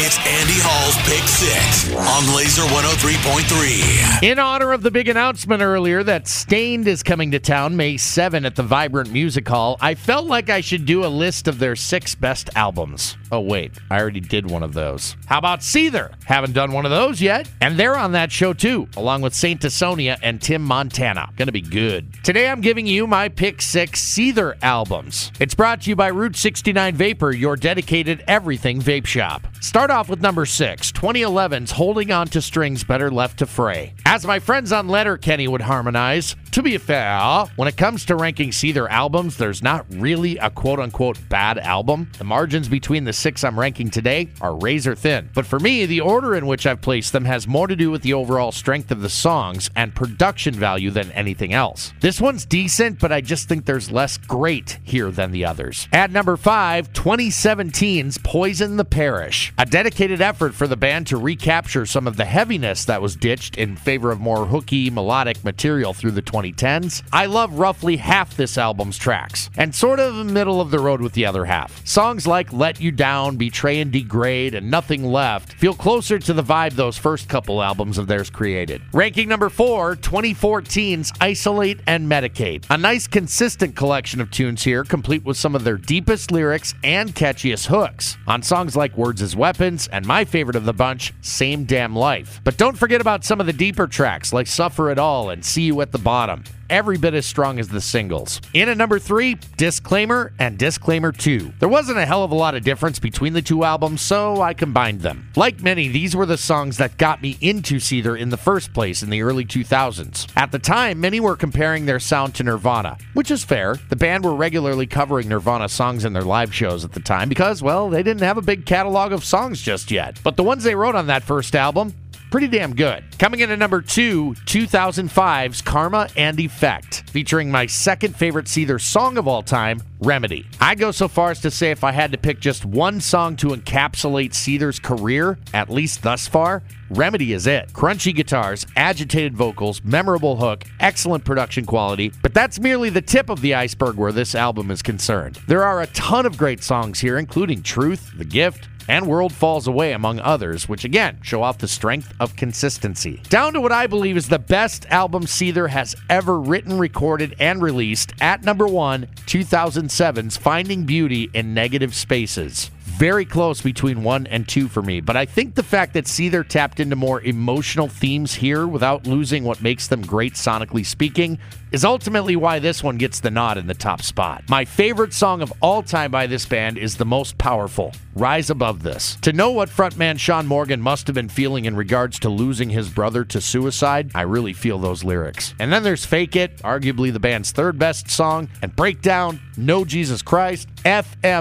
It's Andy Hall's Pick Six on Laser 103.3. In honor of the big announcement earlier that Staind is coming to town May 7 at the Vibrant Music Hall, I felt like I should do a list of their six best albums. Oh, wait, I already did one of those. How about Seether? Haven't done one of those yet. And they're on that show too, along with Saint Asonia and Tim Montana. Gonna be good. Today I'm giving you my pick six Seether albums. It's brought to you by Route 69 Vapor, your dedicated everything vape shop. Start off with number six, 2011's Holding On to Strings Better Left to Fray. As my friends on Letterkenny would harmonize, to be fair, when it comes to ranking Seether albums, there's not really a quote unquote bad album. The margins between the six I'm ranking today are razor thin. But for me, the order in which I've placed them has more to do with the overall strength of the songs and production value than anything else. This one's decent, but I just think there's less great here than the others. At number five, 2017's Poison the Parish, a dedicated effort for the band to recapture some of the heaviness that was ditched in favor of more hooky, melodic material through the 2010s. I love roughly half this album's tracks, and sort of middle of the road with the other half. Songs like Let You Down, Betray and Degrade, and Nothing Left feel closer to the vibe those first couple albums of theirs created. Ranking number four, 2014's Isolate and Medicate. A nice, consistent collection of tunes here, complete with some of their deepest lyrics and catchiest hooks. On songs like Words as Weapons, and my favorite of the bunch, Same Damn Life. But don't forget about some of the deeper tracks like Suffer It All and See You at the Bottom every bit as strong as the singles. In at number three, Disclaimer and Disclaimer 2. There wasn't a hell of a lot of difference between the two albums, so I combined them. Like many, these were the songs that got me into Seether in the first place in the early 2000s. At the time, many were comparing their sound to Nirvana, which is fair. The band were regularly covering Nirvana songs in their live shows at the time because, well, they didn't have a big catalog of songs just yet. But the ones they wrote on that first album, pretty damn good. Coming in at number two, 2005's Karma and Effect, featuring my second favorite Seether song of all time, Remedy. I go so far as to say if I had to pick just one song to encapsulate Seether's career, at least thus far, Remedy is it. Crunchy guitars, agitated vocals, memorable hook, excellent production quality, but that's merely the tip of the iceberg where this album is concerned. There are a ton of great songs here, including Truth, The Gift, and World Falls Away, among others, which again show off the strength of consistency. Down to what I believe is the best album Seether has ever written, recorded, and released at number one, 2007's Finding Beauty in Negative Spaces very close between one and two for me. But I think the fact that Seether tapped into more emotional themes here without losing what makes them great sonically speaking is ultimately why this one gets the nod in the top spot. My favorite song of all time by this band is the most powerful, Rise Above This. To know what frontman Shaun Morgan must have been feeling in regards to losing his brother to suicide, I really feel those lyrics. And then there's Fake It, arguably the band's third best song, and Breakdown, No Jesus Christ, FMLYHM,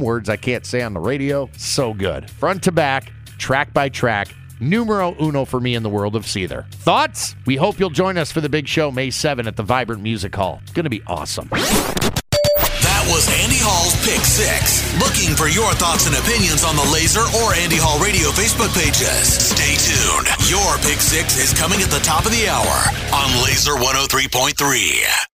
words I can't say on the radio. So good. Front to back, track by track, numero uno for me in the world of Seether. Thoughts? We hope you'll join us for the big show May 7 at the Vibrant Music Hall. It's going to be awesome. That was Andy Hall's Pick Six. Looking for your thoughts and opinions on the Laser or Andy Hall Radio Facebook pages. Stay tuned. Your Pick Six is coming at the top of the hour on Laser 103.3.